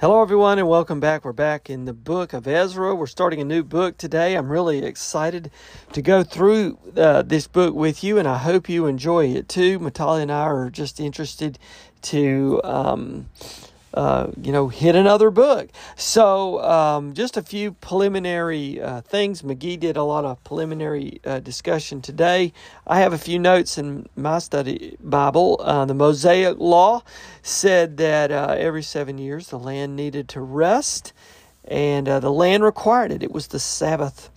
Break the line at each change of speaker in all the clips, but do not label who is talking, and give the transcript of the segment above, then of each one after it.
Hello, everyone, and welcome back. We're back in the book of Ezra. We're starting a new book today. I'm really excited to go through uh, this book with you, and I hope you enjoy it too. Matali and I are just interested to um, uh, you know, hit another book. So, um, just a few preliminary uh, things. McGee did a lot of preliminary uh, discussion today. I have a few notes in my study Bible. Uh, the Mosaic Law said that uh, every seven years the land needed to rest, and the land required it. It was the Sabbath.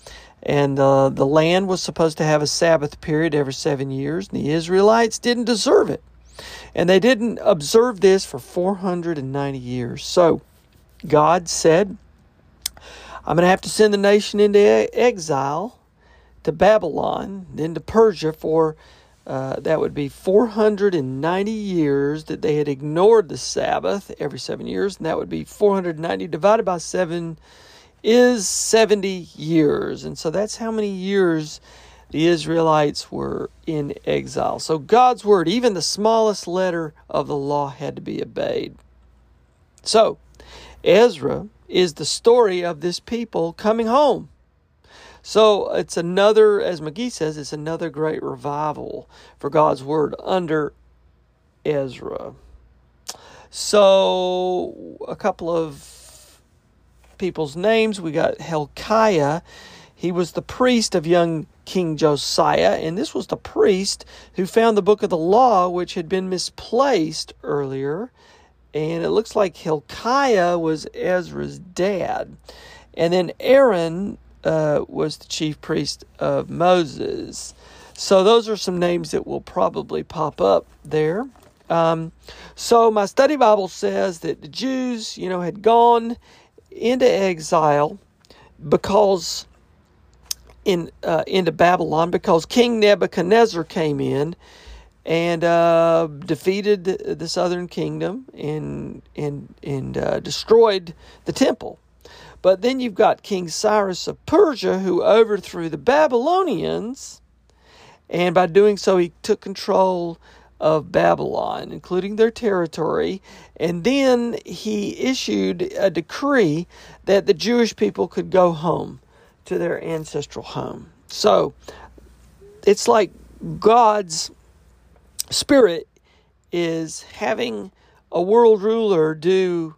And the land was supposed to have a Sabbath period every seven years, and the Israelites didn't deserve it. And they didn't observe this for 490 years. So God said, I'm going to have to send the nation into exile to Babylon, then to Persia for uh, that would be 490 years that they had ignored the Sabbath every seven years, and that would be 490 divided by seven is 70 years. And so that's how many years the Israelites were in exile. So God's word, even the smallest letter of the law, had to be obeyed. So Ezra is the story of this people coming home. So it's another, as McGee says, it's another great revival for God's word under Ezra. So a couple of people's names. We got Hilkiah. He was the priest of young King Josiah, and this was the priest who found the book of the law, which had been misplaced earlier. And it looks like Hilkiah was Ezra's dad. And then Aaron uh, was the chief priest of Moses. So those are some names that will probably pop up there. Um, so my study Bible says that the Jews, you know, had gone into exile because in uh, into Babylon because King Nebuchadnezzar came in and uh, defeated the southern kingdom and and and uh, destroyed the temple. But then you've got King Cyrus of Persia who overthrew the Babylonians, and by doing so, he took control of Babylon, including their territory. And then he issued a decree that the Jewish people could go home to their ancestral home. So it's like God's spirit is having a world ruler do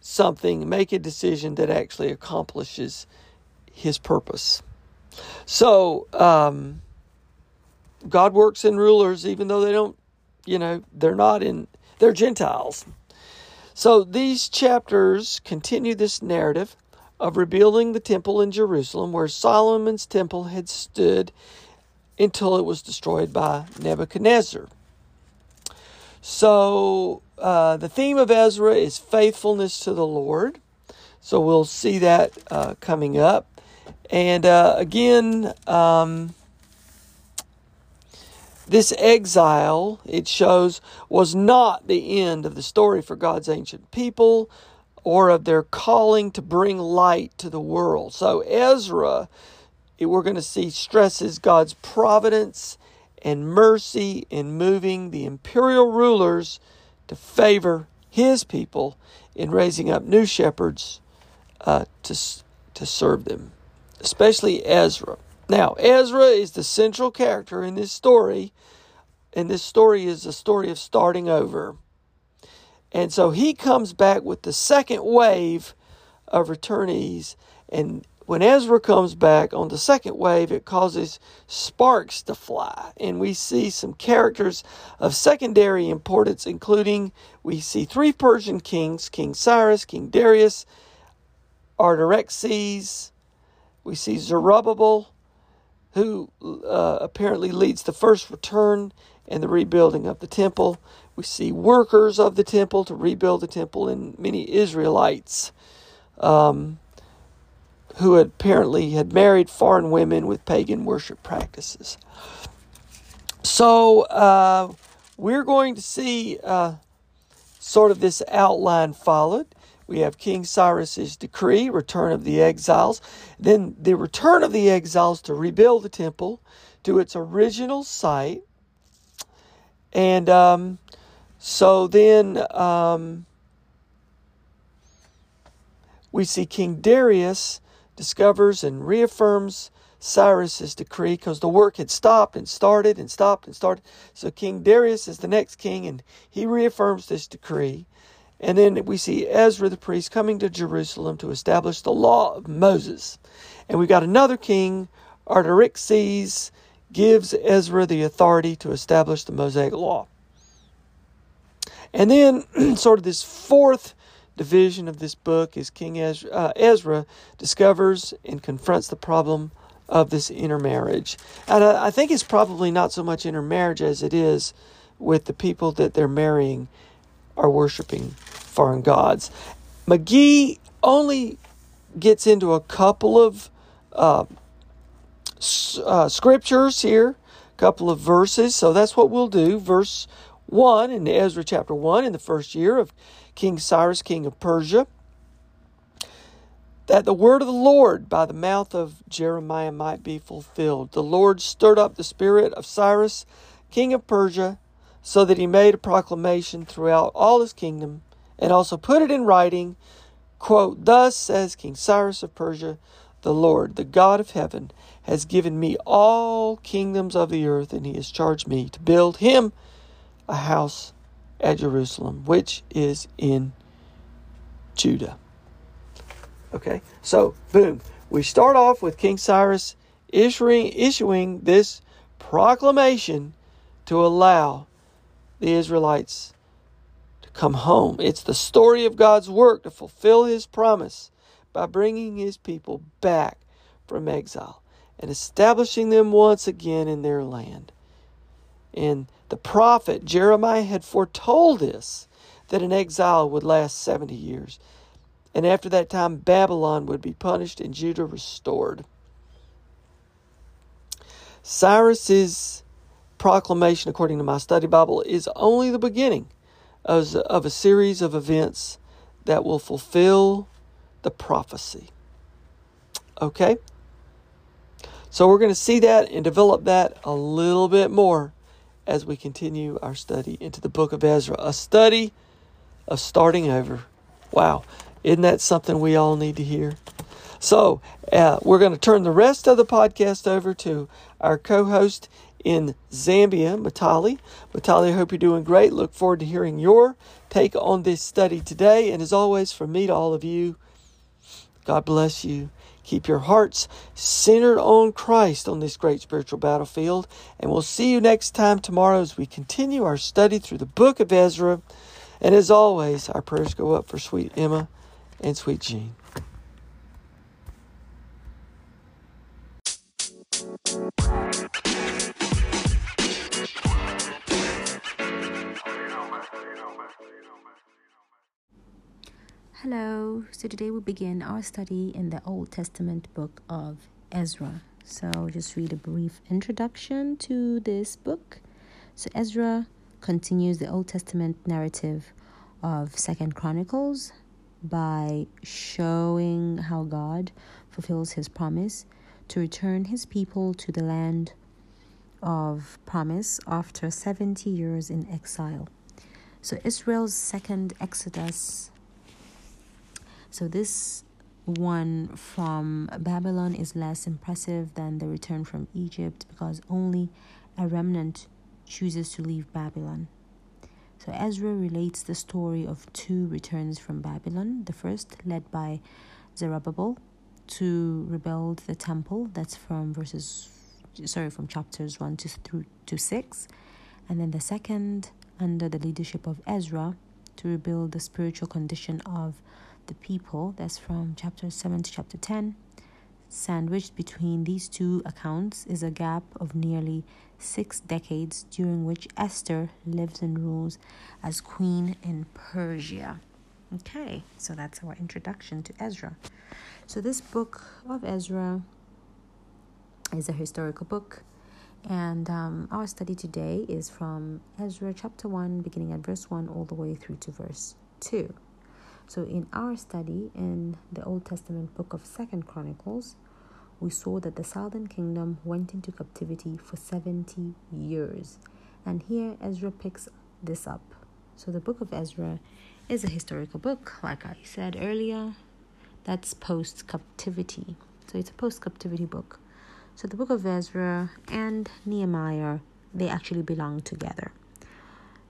something, make a decision that actually accomplishes his purpose. So, um, God works in rulers even though they don't, you know, they're not in, they're Gentiles. So these chapters continue this narrative of rebuilding the temple in Jerusalem, where Solomon's temple had stood until it was destroyed by Nebuchadnezzar. So, uh, the theme of Ezra is faithfulness to the Lord. So, we'll see that uh, coming up. And uh, again, um, this exile, it shows, was not the end of the story for God's ancient people or of their calling to bring light to the world. So, Ezra, we're going to see, stresses God's providence and mercy in moving the imperial rulers to favor his people in raising up new shepherds uh, to, to serve them, especially Ezra. Now, Ezra is the central character in this story, and this story is a story of starting over. And so he comes back with the second wave of returnees, and when Ezra comes back on the second wave, it causes sparks to fly. And we see some characters of secondary importance, including we see three Persian kings King Cyrus, King Darius, Artaxerxes. We see Zerubbabel, who uh, apparently leads the first return and the rebuilding of the temple. We see workers of the temple to rebuild the temple and many Israelites. Um, who apparently had married foreign women with pagan worship practices. So uh, we're going to see uh, sort of this outline followed. We have King Cyrus's decree, return of the exiles, then the return of the exiles to rebuild the temple to its original site. And um, so then um, we see King Darius discovers and reaffirms Cyrus's decree because the work had stopped and started and stopped and started. So King Darius is the next king and he reaffirms this decree. And then we see Ezra the priest coming to Jerusalem to establish the law of Moses. And we've got another king, Artaxerxes, gives Ezra the authority to establish the Mosaic law. And then, sort of this fourth division of this book is King Ezra, uh, Ezra discovers and confronts the problem of this intermarriage. And I, I think it's probably not so much intermarriage as it is with the people that they're marrying are worshiping foreign gods. McGee only gets into a couple of uh, uh, scriptures here, a couple of verses. So that's what we'll do. Verse 1 in Ezra chapter 1 in the first year of King Cyrus, king of Persia, that the word of the Lord by the mouth of Jeremiah might be fulfilled. The Lord stirred up the spirit of Cyrus, king of Persia, so that he made a proclamation throughout all his kingdom and also put it in writing. Quote, Thus says King Cyrus of Persia, the Lord, the God of heaven, has given me all kingdoms of the earth, and he has charged me to build him a house at Jerusalem, which is in Judah. Okay, so boom. We start off with King Cyrus issuing, issuing this proclamation to allow the Israelites to come home. It's the story of God's work to fulfill his promise by bringing his people back from exile and establishing them once again in their land. And the prophet Jeremiah had foretold this that an exile would last 70 years. And after that time, Babylon would be punished and Judah restored. Cyrus's proclamation, according to my study Bible, is only the beginning of, of a series of events that will fulfill the prophecy. Okay? So we're going to see that and develop that a little bit more as we continue our study into the book of Ezra, a study of starting over. Wow, isn't that something we all need to hear? So, uh, we're going to turn the rest of the podcast over to our co host in Zambia, Matali. Matali, I hope you're doing great. Look forward to hearing your take on this study today. And as always, from me to all of you, God bless you Keep your hearts centered on Christ on this great spiritual battlefield. And we'll see you next time tomorrow as we continue our study through the book of Ezra. And as always, our prayers go up for sweet Emma and sweet Jean.
Hello, so today we begin our study in the Old Testament book of Ezra. So, just read a brief introduction to this book. So, Ezra continues the Old Testament narrative of Second Chronicles by showing how God fulfills his promise to return his people to the land of promise after 70 years in exile. So, Israel's second exodus. So, this one from Babylon is less impressive than the return from Egypt because only a remnant chooses to leave Babylon. So Ezra relates the story of two returns from Babylon. The first, led by Zerubbabel, to rebuild the temple. That's from verses, sorry, from chapters one to through to six, and then the second, under the leadership of Ezra, to rebuild the spiritual condition of the people. That's from chapter 7 to chapter 10. Sandwiched between these two accounts is a gap of nearly six decades during which Esther lives and rules as queen in Persia. Okay, so that's our introduction to Ezra. So, this book of Ezra is a historical book, and um, our study today is from Ezra chapter 1, beginning at verse 1, all the way through to verse 2. So in our study in the Old Testament book of Second Chronicles, we saw that the southern kingdom went into captivity for 70 years. And here Ezra picks this up. So the book of Ezra is a historical book, like I said earlier. That's post captivity. So it's a post captivity book. So the book of Ezra and Nehemiah, they actually belong together.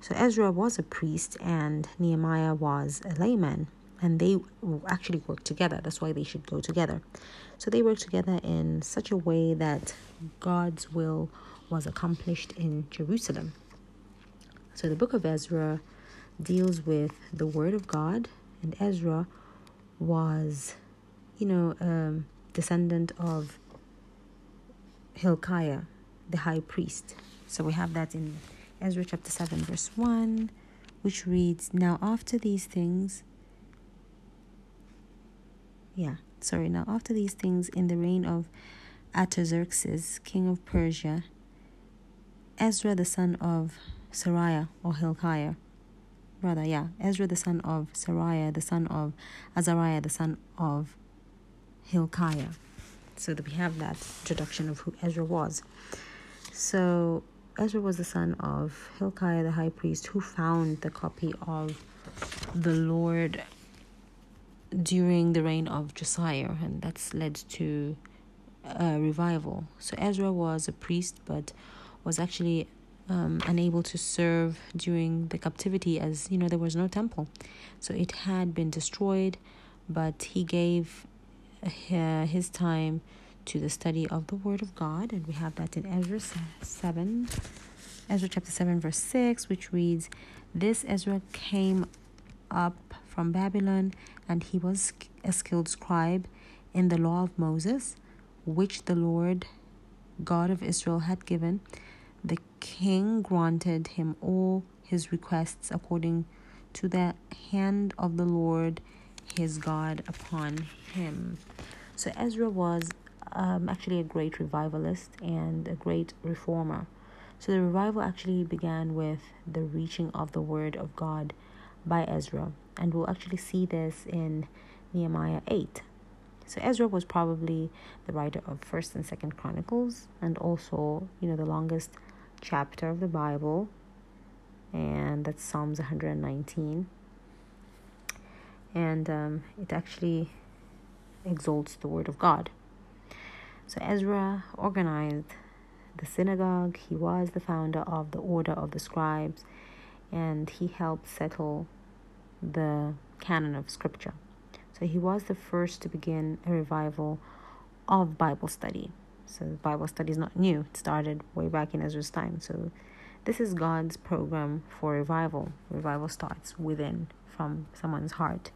So Ezra was a priest and Nehemiah was a layman, and they actually worked together. That's why they should go together. So they worked together in such a way that God's will was accomplished in Jerusalem. So the book of Ezra deals with the word of God, and Ezra was, you know, a descendant of Hilkiah, the high priest. So we have that in Ezra chapter 7, verse 1, which reads Now after these things, yeah, sorry, now after these things, in the reign of Artaxerxes, king of Persia, Ezra the son of Seraiah or Hilkiah, rather, yeah, Ezra the son of Seraiah, the son of Azariah, the son of Hilkiah. So that we have that introduction of who Ezra was. So Ezra was the son of Hilkiah the high priest who found the copy of the Lord during the reign of Josiah, and that's led to a revival. So Ezra was a priest, but was actually um, unable to serve during the captivity, as you know, there was no temple, so it had been destroyed. But he gave uh, his time to the study of the Word of God, and we have that in Ezra 7, Ezra chapter 7, verse 6, which reads, This Ezra came up from Babylon, and he was a skilled scribe in the law of Moses, which the Lord God of Israel had given. The king granted him all his requests according to the hand of the Lord his God upon him. So Ezra was um, actually a great revivalist and a great reformer. So the revival actually began with the reaching of the word of God by Ezra, and we'll actually see this in Nehemiah 8. So Ezra was probably the writer of 1st and 2nd Chronicles and also, you know, the longest chapter of the Bible and that's Psalms 119. And um, it actually exalts the word of God. So Ezra organized the synagogue. He was the founder of the order of the scribes, and he helped settle the canon of scripture. So he was the first to begin a revival of Bible study. So Bible study is not new. It started way back in Ezra's time. So this is God's program for revival. Revival starts within from someone's heart.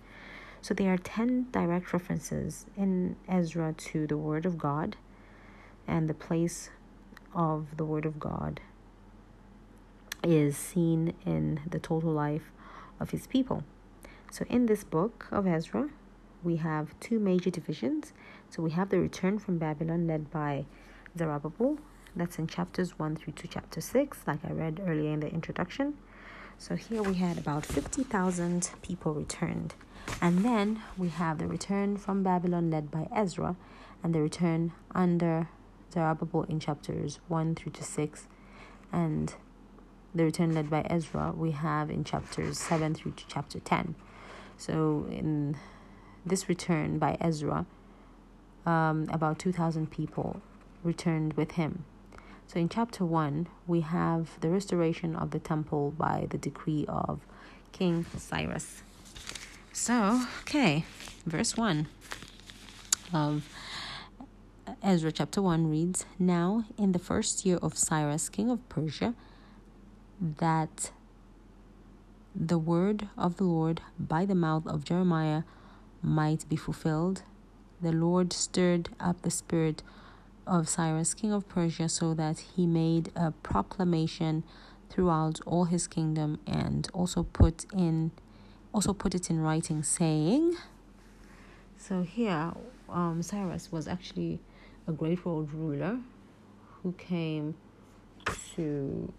So there are 10 direct references in Ezra to the Word of God and the place of the Word of God is seen in the total life of his people. So, in this book of Ezra, we have two major divisions. So, we have the return from Babylon led by Zerubbabel, that's in chapters 1 through to chapter 6, like I read earlier in the introduction. So, here we had about 50,000 people returned. And then we have the return from Babylon led by Ezra and the return under Zerubbabel in chapters 1 through to 6, and the return led by Ezra we have in chapters 7 through to chapter 10. So, in this return by Ezra, um, about 2,000 people returned with him. So, in chapter 1, we have the restoration of the temple by the decree of King Cyrus. So, okay, verse 1 of Ezra chapter 1 reads Now, in the first year of Cyrus, king of Persia, that the word of the Lord by the mouth of Jeremiah might be fulfilled, the Lord stirred up the spirit of Cyrus, king of Persia, so that he made a proclamation throughout all his kingdom and also put in also put it in writing saying so here um, Cyrus was actually a great world ruler who came to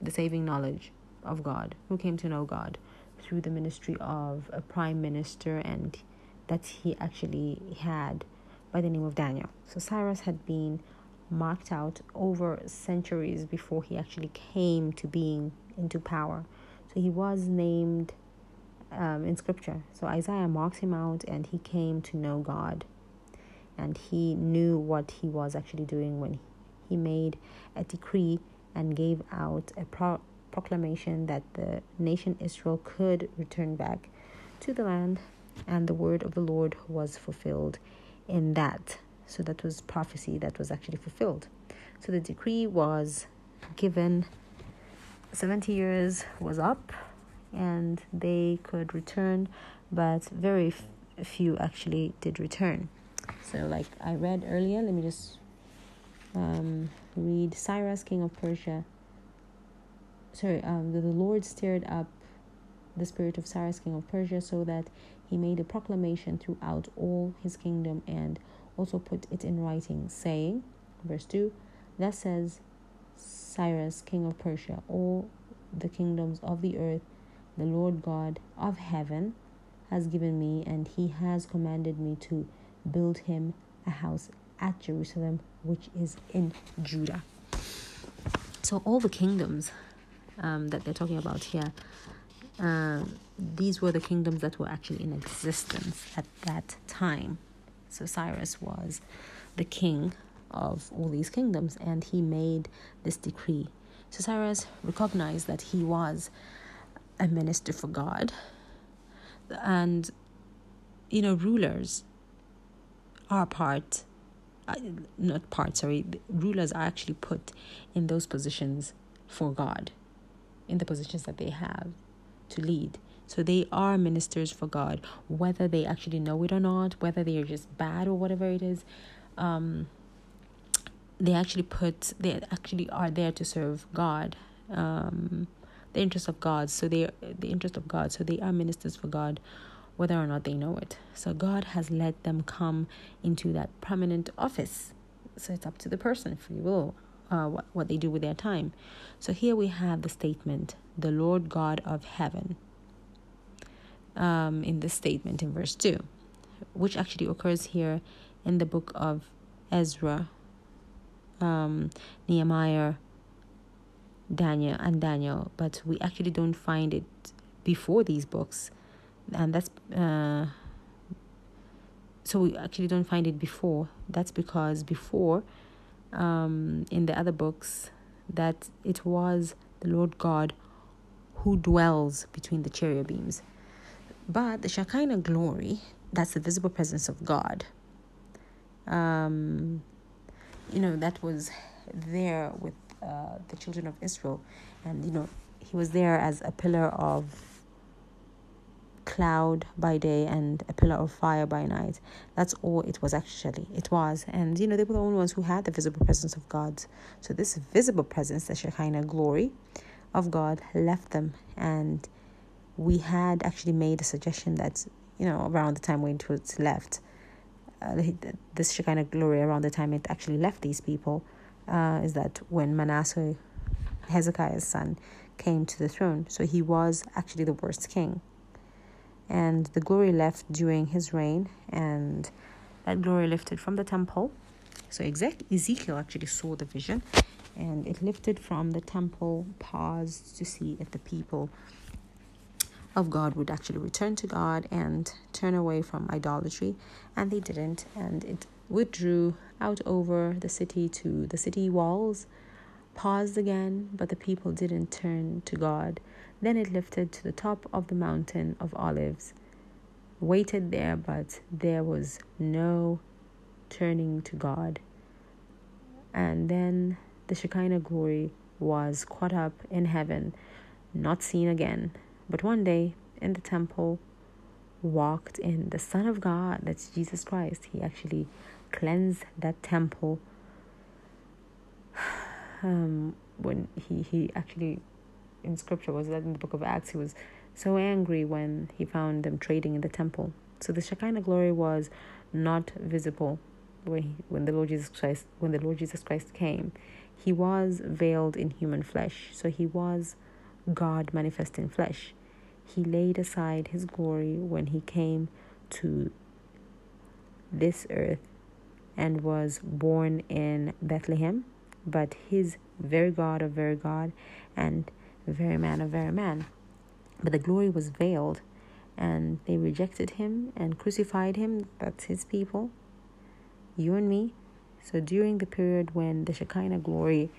the saving knowledge of God, who came to know God through the ministry of a prime minister and that he actually had by the name of Daniel. So Cyrus had been marked out over centuries before he actually came to being into power. So he was named um, in scripture. So Isaiah marks him out and he came to know God. And he knew what he was actually doing when he made a decree and gave out a pro- proclamation that the nation Israel could return back to the land. And the word of the Lord was fulfilled in that. So that was prophecy that was actually fulfilled. So the decree was given 70 years was up and they could return, but very f- few actually did return. So, like I read earlier, let me just um, read Cyrus, king of Persia. Sorry, um, the, the Lord stirred up the spirit of Cyrus, king of Persia, so that he made a proclamation throughout all his kingdom and also put it in writing, saying, verse 2 Thus says Cyrus, king of Persia, all the kingdoms of the earth, the Lord God of heaven has given me, and he has commanded me to build him a house at Jerusalem, which is in Judah. So, all the kingdoms um, that they're talking about here, uh, these were the kingdoms that were actually in existence at that time. So, Cyrus was the king of all these kingdoms, and he made this decree. So, Cyrus recognized that he was a minister for God. And, you know, rulers are part, uh, not part, sorry, rulers are actually put in those positions for God, in the positions that they have to lead. So they are ministers for God, whether they actually know it or not, whether they are just bad or whatever it is. Um, they actually put, they actually are there to serve God. Um, the interest of God. So they the interest of God. So they are ministers for God, whether or not they know it. So God has let them come into that prominent office. So it's up to the person, free will, uh, what what they do with their time. So here we have the statement, "The Lord God of heaven." Um, in this statement in verse two, which actually occurs here in the book of Ezra, um, Nehemiah, Daniel and Daniel, but we actually don't find it before these books, and that's uh, so we actually don't find it before. That's because before, um, in the other books, that it was the Lord God who dwells between the cherubims, but the Shekinah glory, that's the visible presence of God. Um, you know that was there with uh, the children of Israel. And, you know, he was there as a pillar of cloud by day and a pillar of fire by night. That's all it was actually. It was. And, you know, they were the only ones who had the visible presence of God. So this visible presence, the Shekinah glory of God, left them. And we had actually made a suggestion that, you know, around the time when it was left, uh, this Shekinah glory, around the time it actually left these people, uh, is that when Manasseh, Hezekiah's son, came to the throne, so he was actually the worst king. And the glory left during his reign, and that glory lifted from the temple So Ezekiel actually saw the vision and it lifted from the temple, paused to see if the people of God would actually return to God and turn away from idolatry. And they didn't. And it withdrew out over the city to the city walls, paused again, but the people didn't turn to God. Then it lifted to the top of the mountain of olives, waited there, but there was no turning to God. And then the Shekinah glory was caught up in heaven, not seen again. But one day in the temple walked in the Son of God, that's Jesus Christ. He actually cleansed that temple. Um, when he, he actually in scripture was that in the book of Acts, he was so angry when he found them trading in the temple. So the Shekinah glory was not visible when he, when the Lord Jesus Christ when the Lord Jesus Christ came. He was veiled in human flesh, so he was God manifest in flesh. He laid aside his glory when he came to this earth and was born in Bethlehem, but his very God of very God and very man of very man. But the glory was veiled, and they rejected him and crucified him. That's his people, you and me. So during the period when the Shekinah glory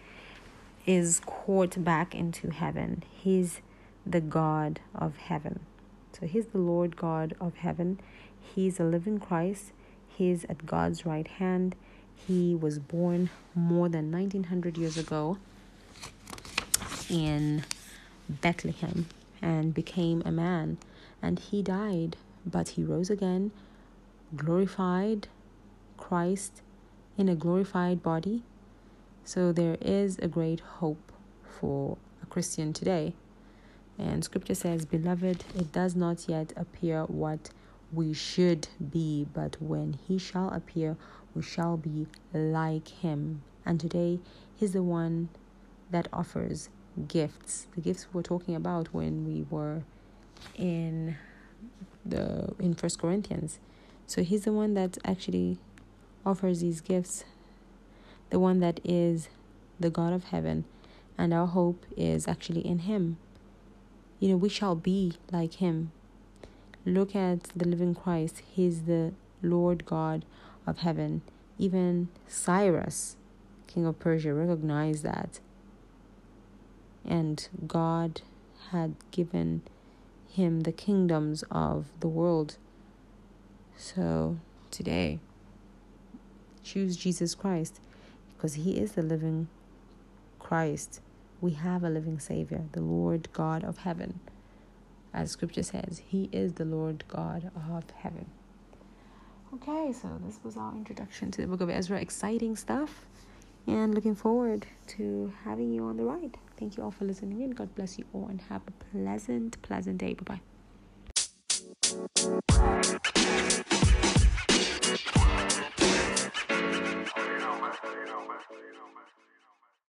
is caught back into heaven, He's the God of heaven. So He's the Lord God of heaven. He's a living Christ. He's at God's right hand. He was born more than 1900 years ago in Bethlehem and became a man. And he died, but he rose again, glorified Christ in a glorified body. So there is a great hope for a Christian today. And scripture says, Beloved, it does not yet appear what we should be, but when he shall appear, we shall be like him. And today, he's the one that offers gifts. The gifts we were talking about when we were in the in First Corinthians. So he's the one that actually offers these gifts, the one that is the God of heaven, and our hope is actually in Him. You know, we shall be like Him. Look at the living Christ, He's the Lord God of heaven. Even Cyrus, king of Persia, recognized that. And God had given him the kingdoms of the world. So today, choose Jesus Christ because He is the living Christ. We have a living Savior, the Lord God of heaven. As scripture says, He is the Lord God of heaven. Okay, so this was our introduction to the book of Ezra. Exciting stuff. And looking forward to having you on the ride. Thank you all for listening in. God bless you all and have a pleasant, pleasant day. Bye bye.